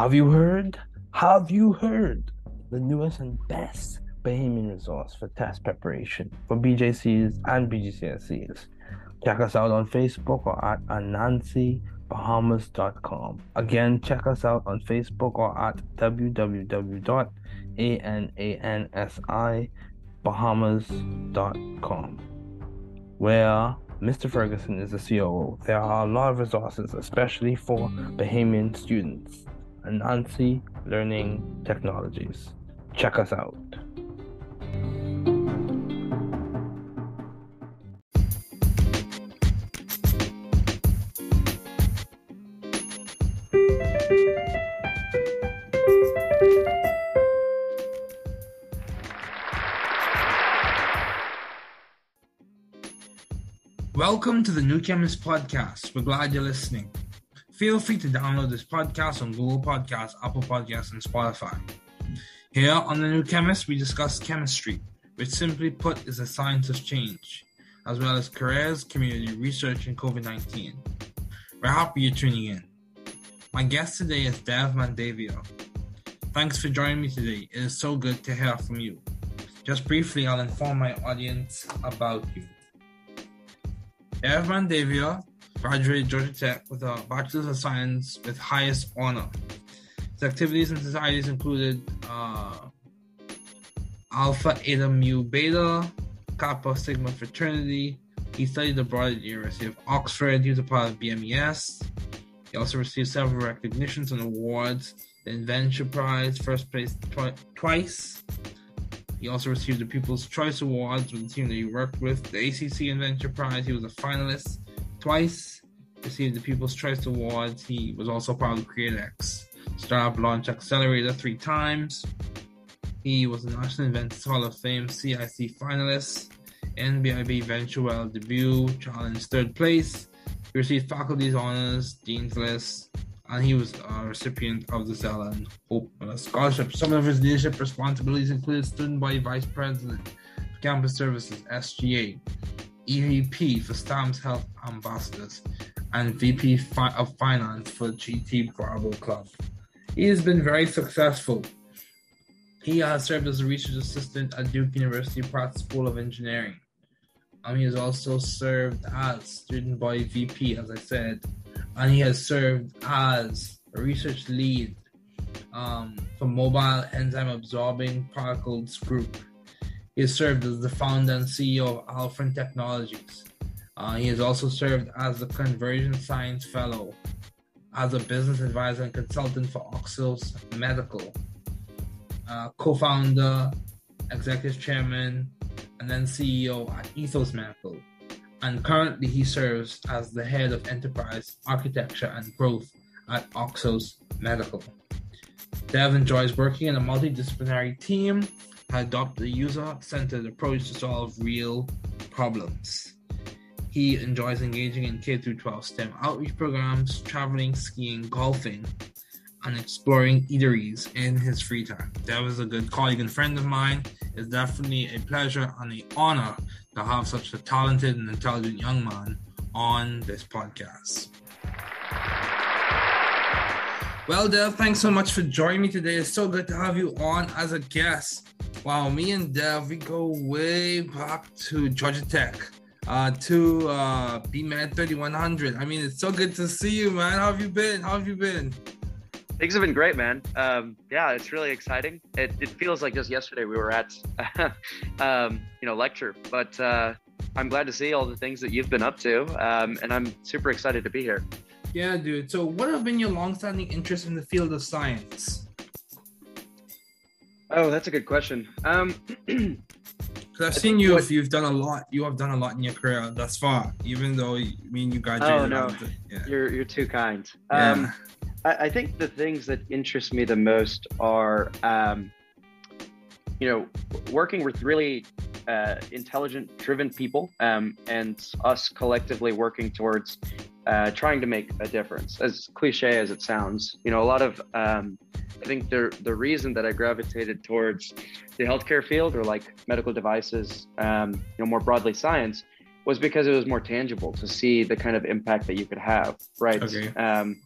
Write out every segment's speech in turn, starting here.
Have you heard? Have you heard? The newest and best Bahamian resource for test preparation for BJCs and BGCSEs. Check us out on Facebook or at anansibahamas.com. Again, check us out on Facebook or at www.anansibahamas.com, where Mr. Ferguson is the COO. There are a lot of resources, especially for Bahamian students. Anansi Learning Technologies. Check us out. Welcome to the New Chemist Podcast. We're glad you're listening. Feel free to download this podcast on Google Podcasts, Apple Podcasts, and Spotify. Here on the New Chemist, we discuss chemistry, which simply put is a science of change, as well as careers, community research, and COVID 19. We're happy you're tuning in. My guest today is Dev Mandavia. Thanks for joining me today. It is so good to hear from you. Just briefly, I'll inform my audience about you. Dev Mandavia graduated Georgia Tech with a Bachelor's of Science with highest honor. His activities and societies included uh, Alpha Eta Mu Beta, Kappa Sigma Fraternity. He studied abroad at the University of Oxford. He was a part of BMES. He also received several recognitions and awards. The Inventure Prize, first place twi- twice. He also received the People's Choice Awards with the team that he worked with. The ACC Inventure Prize, he was a finalist twice, received the People's Choice Awards. He was also part of CreateX Startup Launch Accelerator three times. He was a National Inventors Hall of Fame CIC finalist, NIBIB VentureWell debut, challenge third place. He received faculty's honors, dean's list, and he was a recipient of the Zelen Hope uh, Scholarship. Some of his leadership responsibilities included student body vice president, campus services (SGA), EVP for Stamps Health Ambassadors, and VP of Finance for GT Bravo Club. He has been very successful. He has served as a research assistant at Duke University Pratt School of Engineering. Um, he has also served as student body VP, as I said, and he has served as a research lead um, for Mobile Enzyme Absorbing Particles Group. He has served as the founder and CEO of Alphen Technologies. Uh, he has also served as the Convergent Science Fellow, as a business advisor and consultant for Oxos Medical, uh, co founder, executive chairman, and then CEO at Ethos Medical. And currently, he serves as the head of enterprise architecture and growth at Oxos Medical. Dev enjoys working in a multidisciplinary team adopt a user-centered approach to solve real problems. He enjoys engaging in K 12 STEM outreach programs, traveling, skiing, golfing, and exploring eateries in his free time. Dev is a good colleague and friend of mine. It's definitely a pleasure and an honor to have such a talented and intelligent young man on this podcast. Well, Dev, thanks so much for joining me today. It's so good to have you on as a guest. Wow, me and Dev, we go way back to Georgia Tech, uh, to uh, BMed 3100. I mean, it's so good to see you, man. How have you been? How have you been? Things have been great, man. Um, yeah, it's really exciting. It, it feels like just yesterday we were at, um, you know, lecture, but uh, I'm glad to see all the things that you've been up to, um, and I'm super excited to be here. Yeah, dude. So, what have been your long-standing interests in the field of science? Oh, that's a good question. Um, Because I've seen you, if you've done a lot, you have done a lot in your career thus far. Even though I mean you graduated. Oh no, after- yeah. you're you're too kind. Yeah. Um, I, I think the things that interest me the most are, um, you know, working with really uh, intelligent, driven people, um, and us collectively working towards uh, trying to make a difference. As cliche as it sounds, you know, a lot of um, I think the the reason that I gravitated towards the healthcare field or like medical devices, um, you know, more broadly science, was because it was more tangible to see the kind of impact that you could have, right? Okay. Um,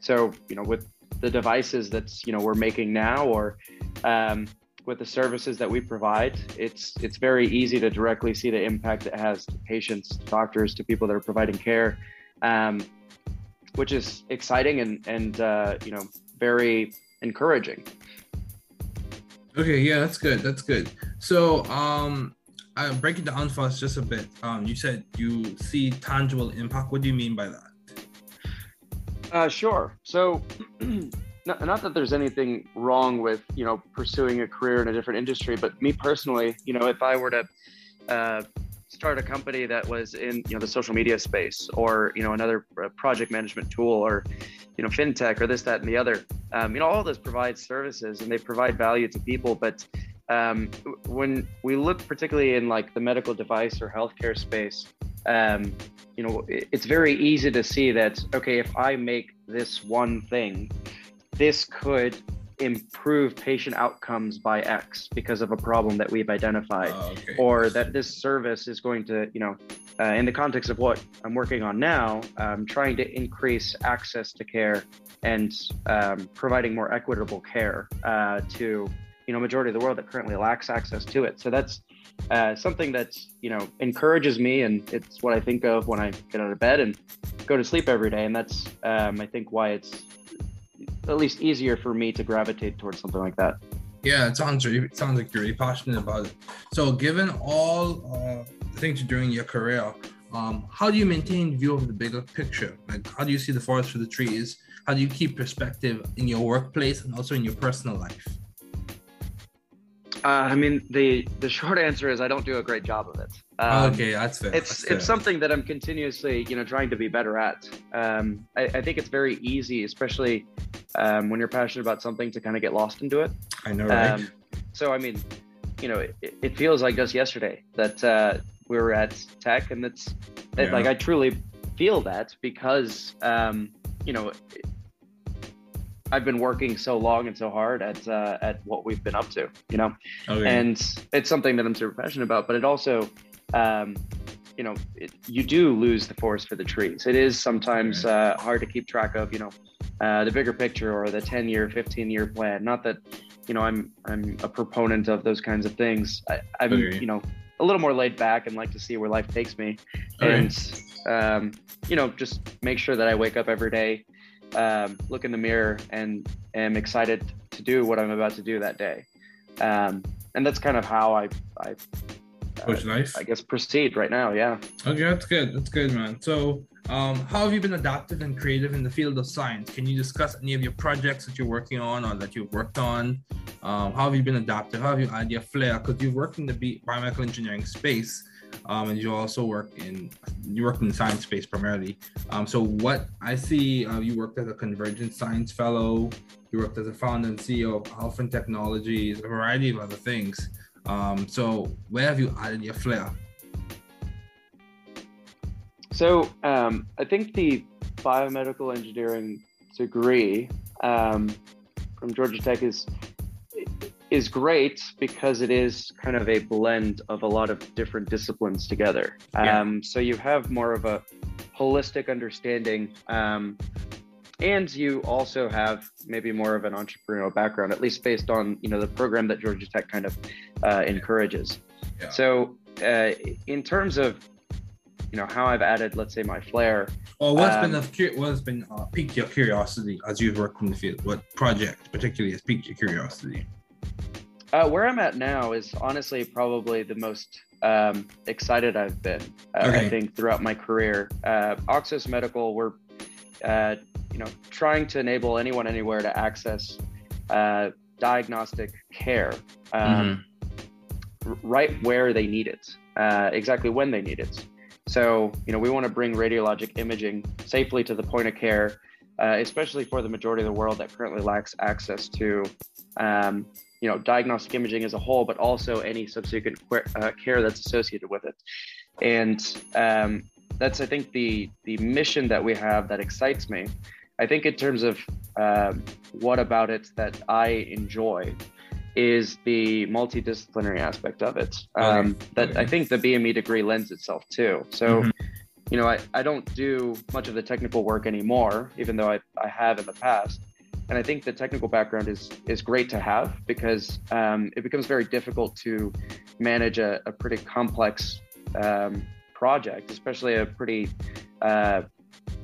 so you know, with the devices that's you know we're making now or um, with the services that we provide, it's it's very easy to directly see the impact it has to patients, to doctors, to people that are providing care, um, which is exciting and and uh, you know very encouraging. Okay, yeah, that's good. That's good. So, um, I break it down for us just a bit. Um, you said you see tangible impact. What do you mean by that? Uh, sure. So, not, not that there's anything wrong with you know pursuing a career in a different industry, but me personally, you know, if I were to uh, start a company that was in you know the social media space or you know another uh, project management tool or you know fintech or this that and the other. Um, you know all this provides services and they provide value to people but um, when we look particularly in like the medical device or healthcare space um, you know it's very easy to see that okay if i make this one thing this could improve patient outcomes by X because of a problem that we've identified, Oh, okay. or that this service is going to, you know, uh, in the context of what I'm working on now, um, trying to increase access to care and um, providing more equitable care uh, to, you know, majority of the world that currently lacks access to it. So that's uh, something that you know encourages me, and it's what I think of when I get out of bed and go to sleep every day, and that's um, I think why it's at least easier for me to gravitate towards something like that. Yeah, it sounds it sounds like you're really passionate about it. So, given all uh, things you're doing in your career, um, how do you maintain view of the bigger picture? Like, how do you see the forest for the trees? How do you keep perspective in your workplace and also in your personal life? Uh, I mean, the the short answer is I don't do a great job of it. Um, okay, that's fair. it's that's fair. it's something that I'm continuously, you know, trying to be better at. Um, I, I think it's very easy, especially um, when you're passionate about something, to kind of get lost into it. I know, right? Um, so I mean, you know, it, it feels like just yesterday that uh, we were at Tech, and it's it, Yeah. like I truly feel that because um, you know. I've been working so long and so hard at uh, at what we've been up to, you know, okay. and it's something that I'm super passionate about. But it also, um, you know, it, you do lose the forest for the trees. It is sometimes uh, hard to keep track of, you know, uh, the bigger picture or the 10 year, 15 year plan. Not that, you know, I'm I'm a proponent of those kinds of things. I, I'm, Okay. you know, a little more laid back and like to see where life takes me, Okay. and um, you know, just make sure that I wake up every day, um, look in the mirror, and am excited to do what I'm about to do that day. Um, and that's kind of how I, I, Push life. I guess, proceed right now. Yeah. Okay, that's good. That's good, man. So, um, how have you been adaptive and creative in the field of science? Can you discuss any of your projects that you're working on or that you've worked on? Um, how have you been adaptive? How have you added your flair? Because you've worked in the bi- biomedical engineering space, um, and you also work in you work in the science space primarily. Um, so, what I see, uh, you worked as a convergent science fellow. You worked as a founder and CEO of Alphen Technologies, a variety of other things. Um, so, where have you added your flair? So um, I think the biomedical engineering degree um, from Georgia Tech is is great because it is kind of a blend of a lot of different disciplines together. Yeah. Um, so you have more of a holistic understanding, um, and you also have maybe more of an entrepreneurial background, at least based on you know the program that Georgia Tech kind of uh, encourages. Yeah. So uh, in terms of you know how I've added, let's say, my flair. Or what's Um, been of what's been uh, piqued your curiosity as you've worked in the field? What project particularly has piqued your curiosity? Uh, where I'm at now is honestly probably the most um, excited I've been. Uh, Okay. I think throughout my career, uh, Oxos Medical, we're uh, you know trying to enable anyone anywhere to access uh, diagnostic care um, r- right where they need it, uh, exactly when they need it. So you know we want to bring radiologic imaging safely to the point of care, uh, especially for the majority of the world that currently lacks access to um, you know diagnostic imaging as a whole, but also any subsequent uh, care that's associated with it. And um, that's I think the the mission that we have that excites me. I think in terms of um, what about it that I enjoy is the multidisciplinary aspect of it um, that I think the BME degree lends itself to. So, Mhm. you know, I, I don't do much of the technical work anymore, even though I, I have in the past. And I think the technical background is is great to have because um, it becomes very difficult to manage a, a pretty complex um, project, especially a pretty uh,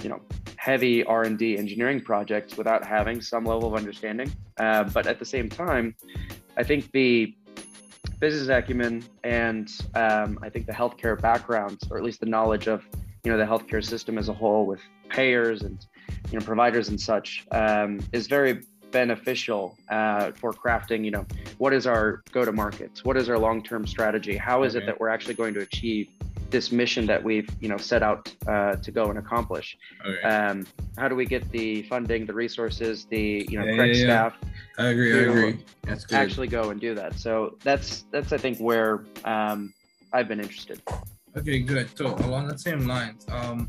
you know heavy R&D engineering project without having some level of understanding. Uh, but at the same time, I think the business acumen and um, I think the healthcare background, or at least the knowledge of you know the healthcare system as a whole, with payers and you know providers and such, um, is very beneficial uh, for crafting. You know, what is our go-to-market? What is our long-term strategy? How is okay. it that we're actually going to achieve this mission that we've you know set out uh, to go and accomplish. Okay. Um, how do we get the funding, the resources, the you know yeah, correct yeah, yeah. staff? I agree. I agree. That's good. Actually, go and do that. So that's that's I think where um, I've been interested. Okay, good. So along the same lines, um,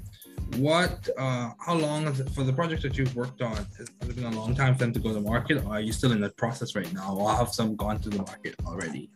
what uh, how long is it for the project that you've worked on has it been a long time for them to go to market? Or are you still in the process right now? Or have some gone to the market already?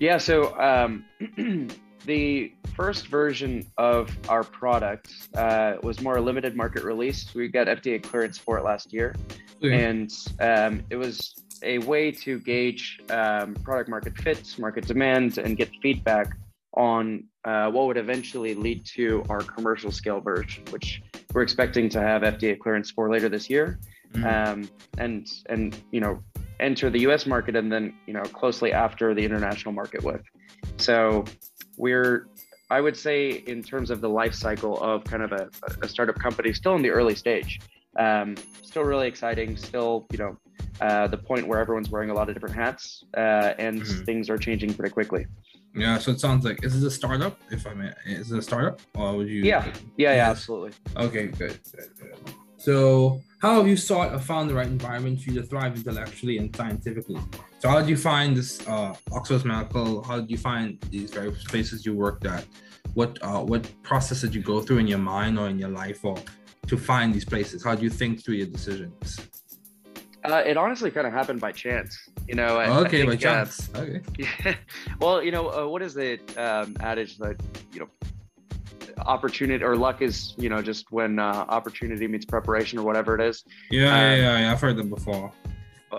Yeah so um, the first version of our product uh, was more a limited market release. We got FDA clearance for it last year, and um, it was a way to gauge um, product market fit, market demand, and get feedback on uh, what would eventually lead to our commercial scale version, which we're expecting to have FDA clearance for later this year, mm-hmm. um, and and you know enter the U.S. market and then you know closely after the international market with. So we're I would say in terms of the life cycle of kind of a, a startup company, still in the early stage. Um, still really exciting. Still, you know, uh, the point where everyone's wearing a lot of different hats, uh, and mm-hmm. things are changing pretty quickly. Yeah, so it sounds like is it a startup? If I may, is it a startup, or would you? Yeah, yeah, yeah, absolutely. Okay, good. So, how have you sought or found the right environment for you to thrive intellectually and scientifically? So, how did you find this uh, Oxos Medical? How did you find these various places you worked at? What uh, what process did you go through in your mind or in your life or to find these places? How do you think through your decisions? Uh, it honestly kind of happened by chance, you know. I, okay, I think, by chance. Uh, okay. Yeah. well, you know, uh, what is the um, adage that you know opportunity or luck is you know just when uh, opportunity meets preparation or whatever it is. Yeah, um, yeah, yeah, I've heard them before.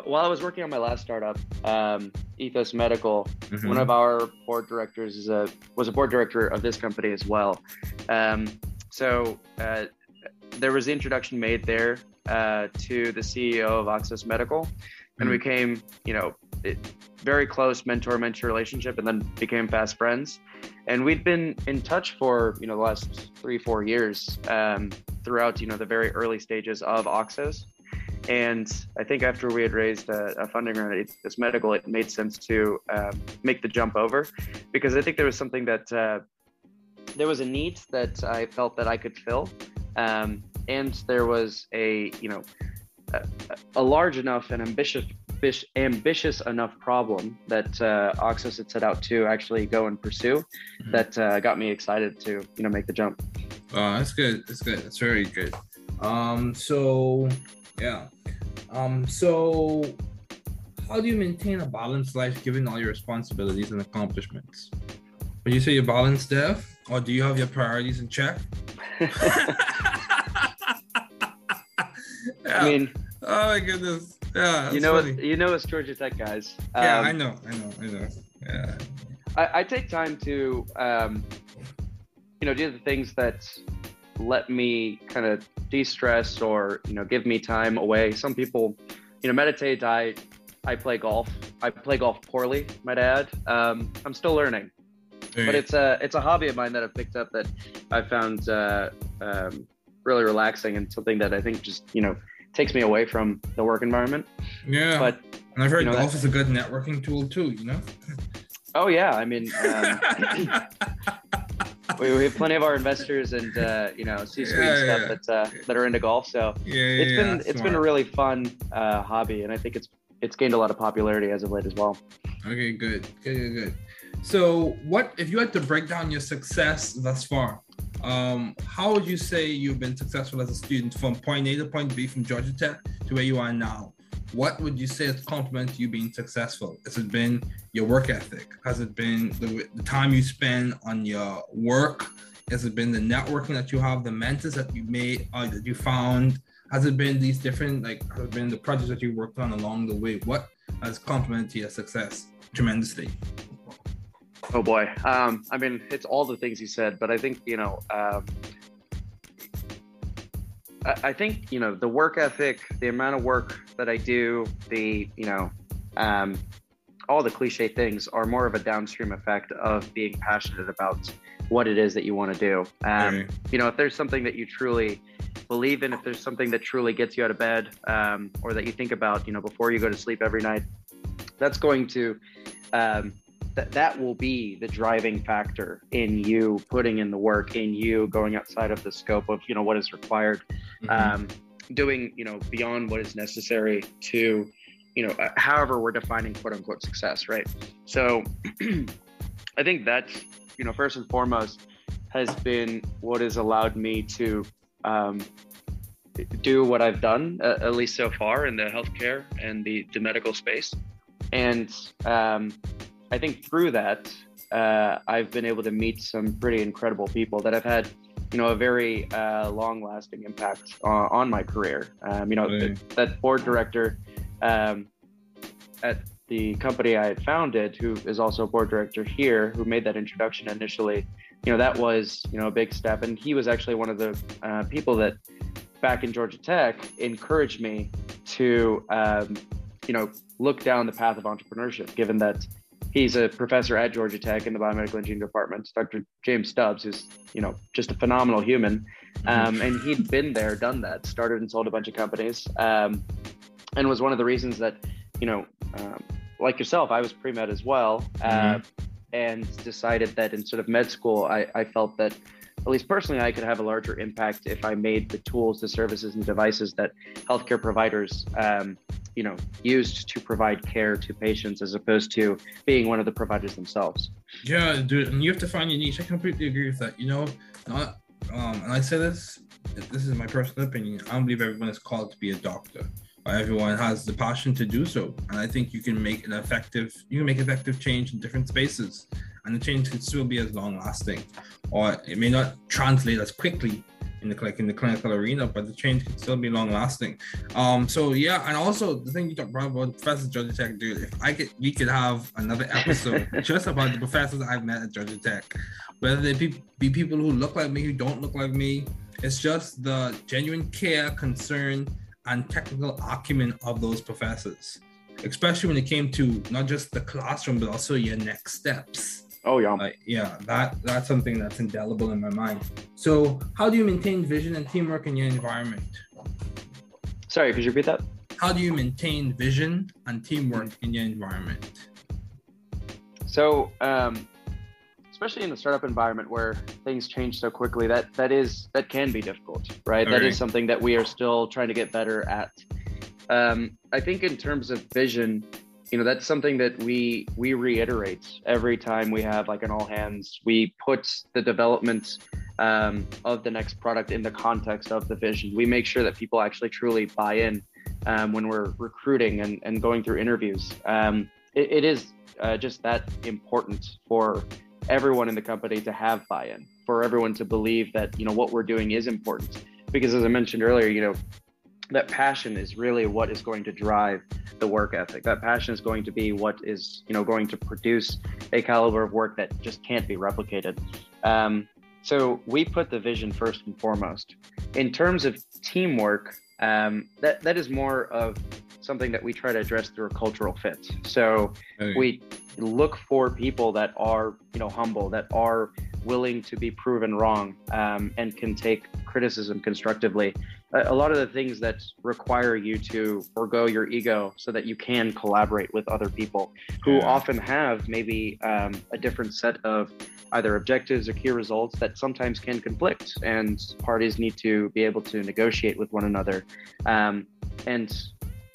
While I was working on my last startup, um, Ethos Medical, mm-hmm. one of our board directors is a was a board director of this company as well. Um, so uh, there was the introduction made there uh, to the CEO of Oxos Medical, and we came, you know, it, very close mentor mentor relationship, and then became fast friends. And we'd been in touch for you know the last three four years um, throughout you know the very early stages of Oxos. And I think after we had raised a, a funding round at this medical, it made sense to um, make the jump over, because I think there was something that uh, there was a need that I felt that I could fill, um, and there was a you know a, large enough and ambitious ambitious enough problem that uh, Oxos had set out to actually go and pursue mm-hmm. that uh, got me excited to you know make the jump. Oh, that's good. That's good. That's very good. Um, so yeah. Um, so how do you maintain a balanced life given all your responsibilities and accomplishments? Would you say you're balanced, Dev, or do you have your priorities in check? yeah. I mean, oh my goodness. Yeah, you know, funny. you know, it's Georgia Tech guys. Um, yeah, I know, I know, I know. Yeah. I, I take time to, um, you know, do the things that let me kind of de-stress or you know give me time away. Some people, you know, meditate. I I play golf. I play golf poorly, might add. Um, I'm still learning, hey. but it's a it's a hobby of mine that I've picked up that I found uh, um, really relaxing and something that I think just you know takes me away from the work environment. Yeah. But and I've heard you know, golf is a good networking tool too. You know. Oh yeah, I mean, um, we, we, have plenty of our investors and uh, you know C-suite yeah, stuff yeah. that uh, that are into golf. So yeah, it's yeah, been it's smart. been a really fun uh, hobby, and I think it's it's gained a lot of popularity as of late as well. Okay, good, good, good, good. So, what if you had to break down your success thus far? Um, how would you say you've been successful as a student from point A to point B from Georgia Tech to where you are now? What would you say has complemented you being successful? Has it been your work ethic? Has it been the, the time you spend on your work? Has it been the networking that you have, the mentors that you made, uh, that you found? has it been these different like has it been the projects that you worked on along the way? What has complemented your success tremendously? Oh boy. Um, I mean, it's all the things he said, but I think, you know, um, I, I think, you know, the work ethic, the amount of work that I do, the, you know, um, all the cliche things are more of a downstream effect of being passionate about what it is that you want to do. Um, Right. You know, if there's something that you truly believe in, if there's something that truly gets you out of bed, um, or that you think about, you know, before you go to sleep every night, that's going to um, that that will be the driving factor in you putting in the work, in you going outside of the scope of you know what is required, Mhm. um, doing you know beyond what is necessary to you know uh, however we're defining quote unquote success, right? So I think that you know first and foremost has been what has allowed me to um, do what I've done, uh, at least so far in the healthcare and the, the medical space. And um, I think through that, uh, I've been able to meet some pretty incredible people that have had, you know, a very uh, long-lasting impact on, on my career. Um, you know, th- that board director um, at the company I had founded, who is also a board director here, who made that introduction initially, you know, that was, you know, a big step. And he was actually one of the uh, people that back in Georgia Tech encouraged me to, um, you know, look down the path of entrepreneurship, given that he's a professor at Georgia Tech in the biomedical engineering department, Dr. James Stubbs, who's, you know, just a phenomenal human. Um, and he'd been there, done that, started and sold a bunch of companies, um, and was one of the reasons that, you know, um, like yourself, I was pre med as well, uh, and decided that instead of med school, I, I felt that, at least personally, I could have a larger impact if I made the tools, the services, and devices that healthcare providers, um, you know, used to provide care to patients, as opposed to being one of the providers themselves. Yeah, dude, and you have to find your niche. I completely agree with that. You know, not um, and I say this. This is my personal opinion. I don't believe everyone is called to be a doctor. Everyone has the passion to do so, and I think you can make an effective. You can make effective change in different spaces, and the change can still be as long lasting, or it may not translate as quickly in the like in the clinical arena, but the change can still be long lasting. Um, so yeah, and also the thing you talked about about Professor Georgia Tech, dude. If I could, we could have another episode just about the professors I've met at Georgia Tech, whether they be, be people who look like me, who don't look like me. It's just the genuine care, concern, and technical acumen of those professors, especially when it came to not just the classroom but also your next steps. Oh yeah. Yeah, that that's something that's indelible in my mind. So, how do you maintain vision and teamwork in your environment? Sorry, could you repeat that? How do you maintain vision and teamwork in your environment? So, um, especially in the startup environment where things change so quickly, that that is that can be difficult, right? That is something that we are still trying to get better at. Um, I think in terms of vision, you know, that's something that we we reiterate every time we have like an all hands. We put the development um, of the next product in the context of the vision. We make sure that people actually truly buy in um, when we're recruiting and, and going through interviews. Um, it, it is uh, just that important for everyone in the company to have buy-in, for everyone to believe that you know what we're doing is important. Because as I mentioned earlier, you know that passion is really what is going to drive the work ethic. That passion is going to be what is you know going to produce a caliber of work that just can't be replicated. Um, so we put the vision first and foremost. In terms of teamwork, um, that that is more of something that we try to address through a cultural fit. So we look for people that are you know humble that are willing to be proven wrong um, and can take criticism constructively a, a lot of the things that require you to forego your ego so that you can collaborate with other people who Yeah. often have maybe um, a different set of either objectives or key results that sometimes can conflict and parties need to be able to negotiate with one another um, and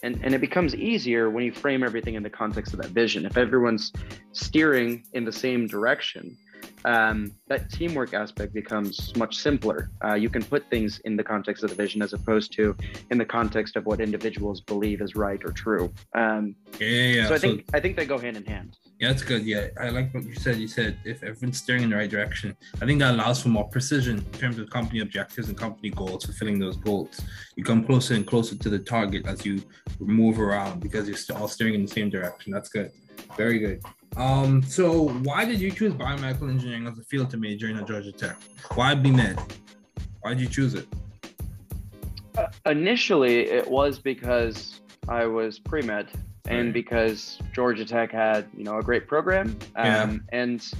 and, and it becomes easier when you frame everything in the context of that vision if everyone's steering in the same direction um, that teamwork aspect becomes much simpler. Uh, you can put things in the context of the vision as opposed to in the context of what individuals believe is right or true. Um, Yeah, yeah, yeah. so I think I think they go hand in hand. Yeah, that's good. Yeah, I like what you said. You said if everyone's steering in the right direction, I think that allows for more precision in terms of company objectives and company goals, fulfilling those goals. You come closer and closer to the target as you move around because you're all steering in the same direction. That's good. Very good. Um, so why did you choose biomedical engineering as a field to major in at Georgia Tech? Why BMed? Why did you choose it? Uh, initially, it was because I was pre med and because Georgia Tech had you know a great program, um, Yeah. and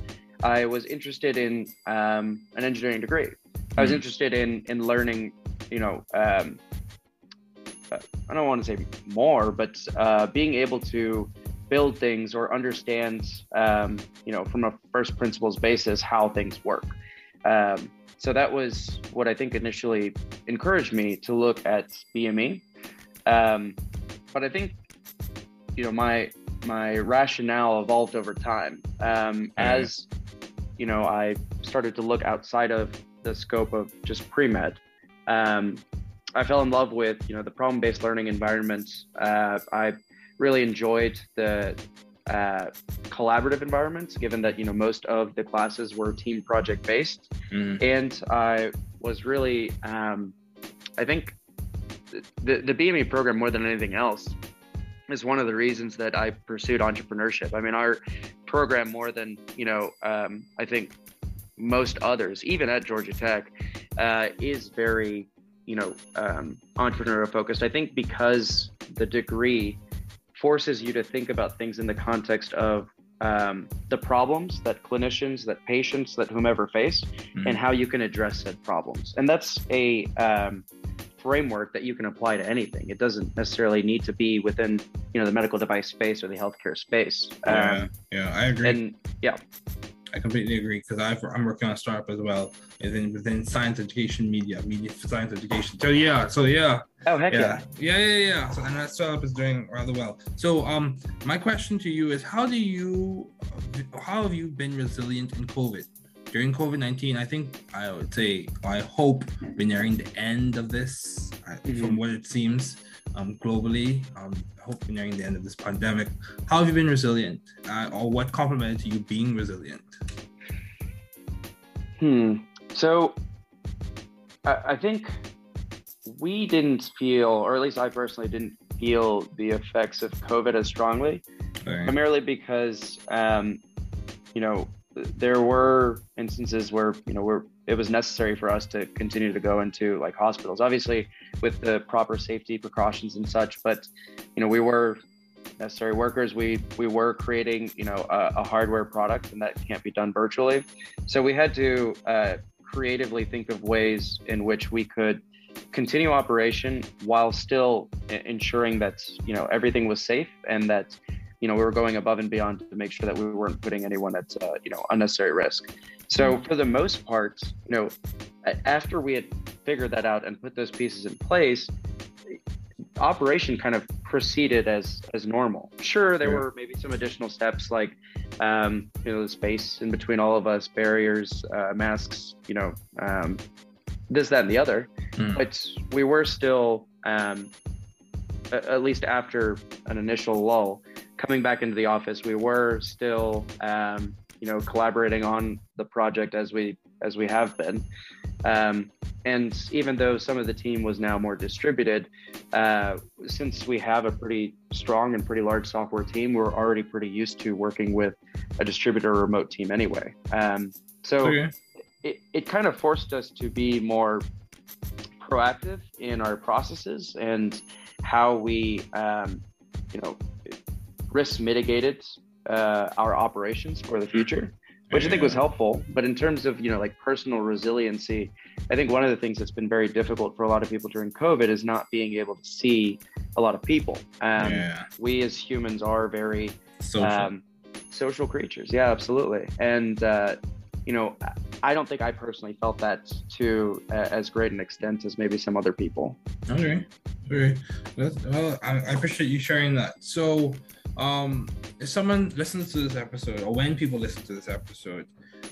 I was interested in um, an engineering degree. I was Mhm. interested in in learning, you know, um, uh, I don't want to say more, but uh, being able to build things or understand, um, you know, from a first principles basis how things work. Um, so that was what I think initially encouraged me to look at BME. Um, but I think, you know, my my rationale evolved over time um, as you know I started to look outside of the scope of just pre med. Um, I fell in love with you know the problem based learning environment. Uh, I really enjoyed the uh, collaborative environments, given that you know most of the classes were team project based Mm, and I was really, um, I think, the the BME program more than anything else is one of the reasons that I pursued entrepreneurship. I mean, our program more than you know, um, I think most others, even at Georgia Tech, uh, is very you know um, entrepreneurial focused. I think because the degree forces you to think about things in the context of um, the problems that clinicians, that patients, that whomever face, mm. and how you can address said problems. And that's a um, framework that you can apply to anything. It doesn't necessarily need to be within, you know, the medical device space or the healthcare space. yeah, Um, yeah, I agree. and yeah, I completely agree because I'm working on a startup as well within within science education media, media science education. So yeah, so yeah, oh heck yeah. yeah, yeah, yeah, yeah. So and that startup is doing rather well. So um, my question to you is, how do you, how have you been resilient in COVID? During COVID nineteen, I think I would say I hope we're nearing the end of this. I, From Mhm. what it seems, um, globally, um, I hope we're nearing the end of this pandemic. How have you been resilient, uh, or what complemented you being resilient? Hmm. So I, I think we didn't feel, or at least I personally didn't feel the effects of COVID as strongly. Okay. primarily because um, you know there were instances where you know where it was necessary for us to continue to go into like hospitals obviously with the proper safety precautions and such but you know we were necessary workers. We we were creating you know a, a hardware product and that can't be done virtually. So we had to uh, creatively think of ways in which we could continue operation while still ensuring that you know everything was safe and that you know we were going above and beyond to make sure that we weren't putting anyone at uh, you know unnecessary risk so for the most part you know after we had figured that out and put those pieces in place operation kind of proceeded as as normal sure there Yeah. were maybe some additional steps like um, you know the space in between all of us barriers uh, masks you know um, this that and the other Mm. but we were still um, at least after an initial lull coming back into the office we were still um, you know collaborating on the project as we as we have been um, and even though some of the team was now more distributed uh, since we have a pretty strong and pretty large software team we're already pretty used to working with a distributor or remote team anyway um, so Okay. it, it kind of forced us to be more proactive in our processes and how we um, you know risk mitigated uh, our operations for the future which i think was helpful but in terms of you know like personal resiliency i think one of the things that's been very difficult for a lot of people during covid is not being able to see a lot of people um, yeah. we as humans are very Social. um, social creatures. Yeah, absolutely. And uh, you know, I don't think I personally felt that to uh, as great an extent as maybe some other people. Okay. Okay. That's, well, I, I appreciate you sharing that. So, um, if someone listens to this episode, or when people listen to this episode,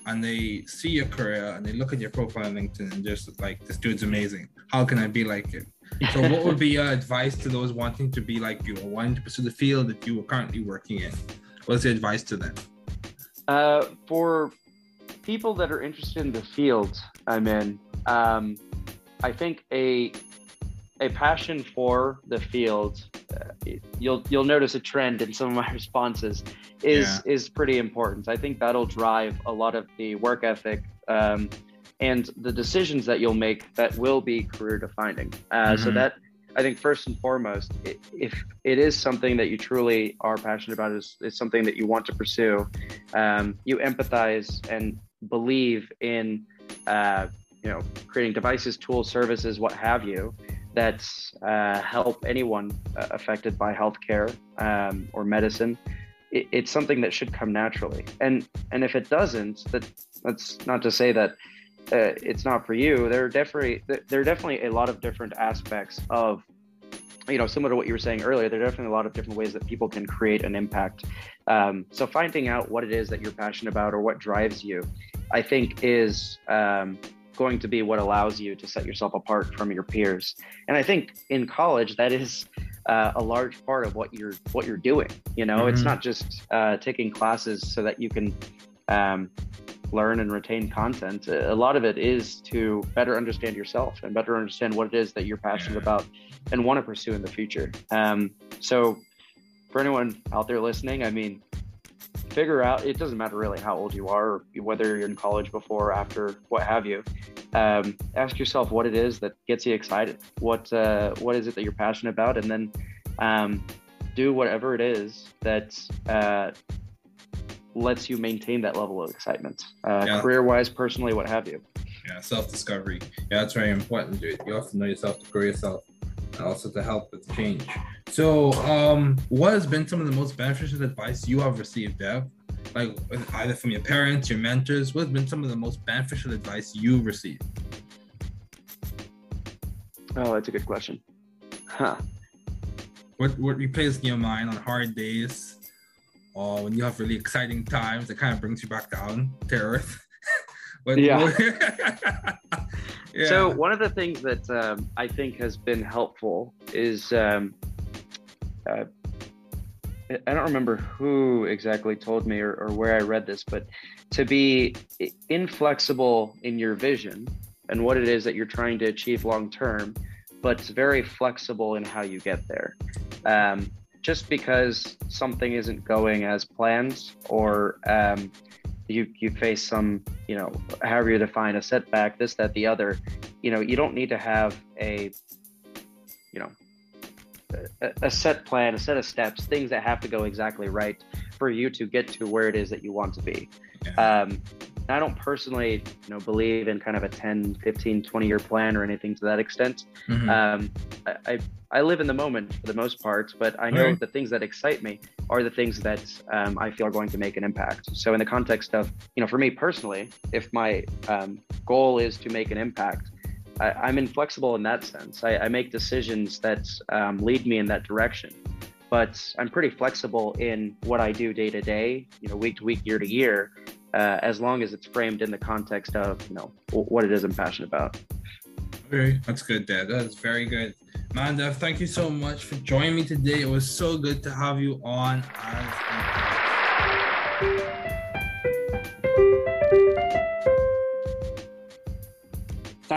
and they see your career and they look at your profile on LinkedIn and just like, this dude's amazing. How can I be like him? So, what would be your advice to those wanting to be like you or wanting to pursue the field that you are currently working in? What's the advice to them? Uh, for people that are interested in the field I'm in, um, I think a a passion for the field, uh, you'll you'll notice a trend in some of my responses is yeah. is pretty important. I think that'll drive a lot of the work ethic um, and the decisions that you'll make that will be career defining. Uh, mm-hmm. So that I think first and foremost, if it is something that you truly are passionate about, is, is something that you want to pursue, um, you empathize and believe in, uh, you know, creating devices, tools, services, what have you, that uh, help anyone uh, affected by healthcare um, or medicine. It, it's something that should come naturally, and and if it doesn't, that that's not to say that uh, it's not for you. There are definitely there are definitely a lot of different aspects of you know similar to what you were saying earlier. There are definitely a lot of different ways that people can create an impact. Um, so finding out what it is that you're passionate about or what drives you, I think is um, going to be what allows you to set yourself apart from your peers. And I think in college that is uh, a large part of what you're what you're doing. You know, mm-hmm. it's not just uh, taking classes so that you can um, learn and retain content. A lot of it is to better understand yourself and better understand what it is that you're passionate yeah. about and want to pursue in the future. Um, so, for anyone out there listening, I mean, figure out it doesn't matter really how old you are, or whether you're in college before, or after, what have you. Um, ask yourself what it is that gets you excited. What uh, what is it that you're passionate about, and then um, do whatever it is that uh, lets you maintain that level of excitement, uh, yeah. career wise, personally, what have you. Yeah, self discovery. Yeah, that's very important, dude. You have to know yourself to grow yourself and also to help with change. So, um, what has been some of the most beneficial advice you have received, Dev? Like either from your parents, your mentors, what has been some of the most beneficial advice you've received? Oh, that's a good question. Huh. What what replays in your mind on hard days? or when you have really exciting times, it kind of brings you back down to earth. but, yeah. yeah. So one of the things that um, I think has been helpful is um, uh, I don't remember who exactly told me or, or where I read this, but to be inflexible in your vision and what it is that you're trying to achieve long term, but very flexible in how you get there. Um, just because something isn't going as planned or um, you you face some you know however you define a setback this that the other you know you don't need to have a you know a, a set plan a set of steps things that have to go exactly right for you to get to where it is that you want to be um, I don't personally, you know, believe in kind of a 10, 15, 20 year plan or anything to that extent. Mm-hmm. Um, I, I, I, live in the moment for the most part, but I know right. the things that excite me are the things that um, I feel are going to make an impact. So in the context of, you know, for me personally, if my um, goal is to make an impact, I, am inflexible in that sense. I, I make decisions that um, lead me in that direction but I'm pretty flexible in what I do day to day, you know, week to week, year to year uh, as long as it's framed in the context of you know what it is I'm passionate about. Okay, that's good, Dad. That's very good. Manda, thank you so much for joining me today. It was so good to have you on.